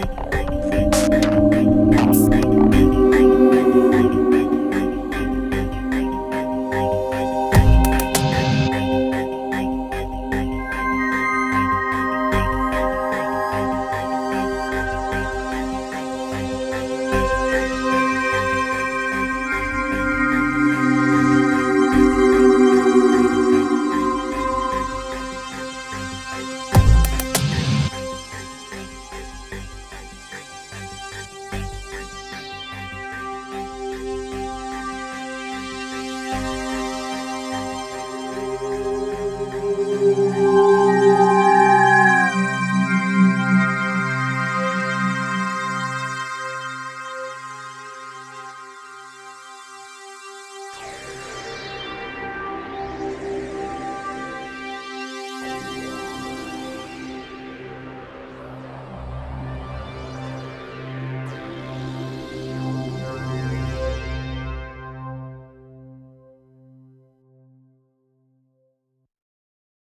Bye.